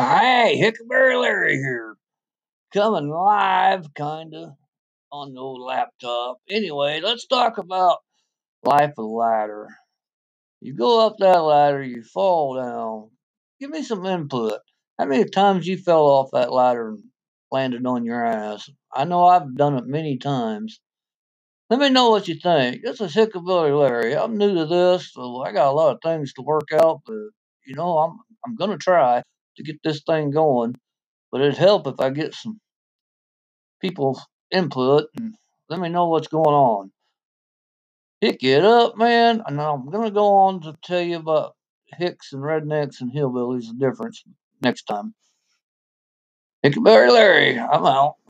Hey, Hickleberry Larry here. Coming live, kinda, on the old laptop. Anyway, let's talk about life of ladder. You go up that ladder, you fall down. Give me some input. How many times you fell off that ladder and landed on your ass? I know I've done it many times. Let me know what you think. This is Hickleberry Larry. I'm new to this, so I got a lot of things to work out, but you know, I'm I'm gonna try to get this thing going. But it'd help if I get some people's input and let me know what's going on. Pick it up, man. And I'm gonna go on to tell you about hicks and rednecks and hillbillies, the difference next time. Hickleberry Larry, I'm out.